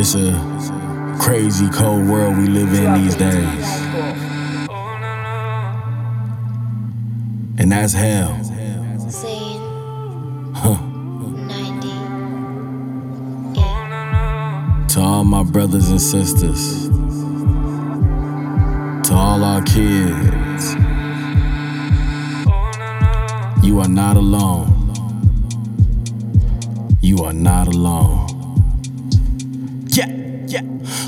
It's a crazy cold world we live in these days. And that's hell. Huh. To all my brothers and sisters. To all our kids. You are not alone. You are not alone. Yeah.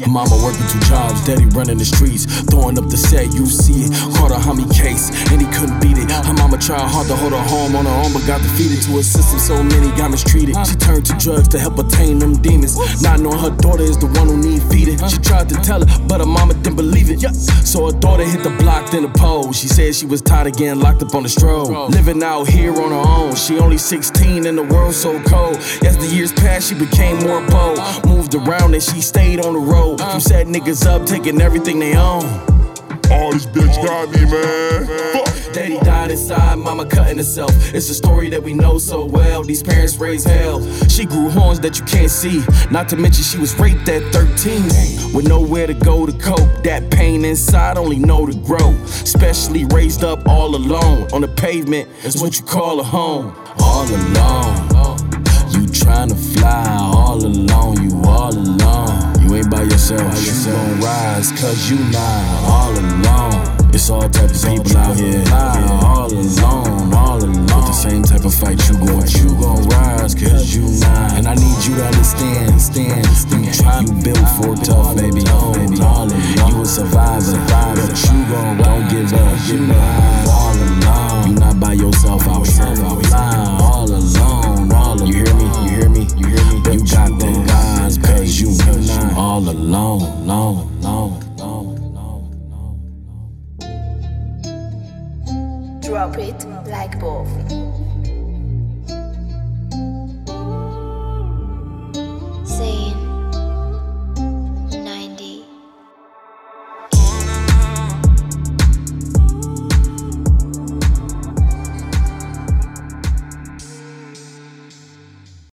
Mama working two jobs, daddy running the streets, throwing up the set, you see it. Caught a homie case, and he couldn't beat it. Her mama tried hard to hold her home on her own, but got defeated to a system so many got mistreated. She turned to drugs to help attain them demons, not knowing her daughter is the one who need feeding. She tried to tell her, but her mama didn't believe it. So her daughter hit the block, then the pole. She said she was tired of getting locked up on the stroll. Living out here on her own, she only 16 and the world so cold. As the years passed, she became more bold. Moved around and she stayed on the road. Uh. From set niggas up, taking everything they own. All this bitch got me, man. Fuck. Daddy died inside, mama cutting herself. It's a story that we know so well. These parents raised hell. She grew horns that you can't see. Not to mention she was raped at 13. With nowhere to go to cope. That pain inside only know to grow. Especially raised up all alone. On the pavement is what you call a home. All alone. You tryna fly all alone. You all alone. Yourself. You gon' rise cause you not all alone. It's all type of people out here. All alone, all alone. With the same type of fight you going. You gon' rise cause you not. And I need you to understand, stand, stand. You built for tough, baby. All alone, alone, alone, alone, alone, alone. Drop it like both.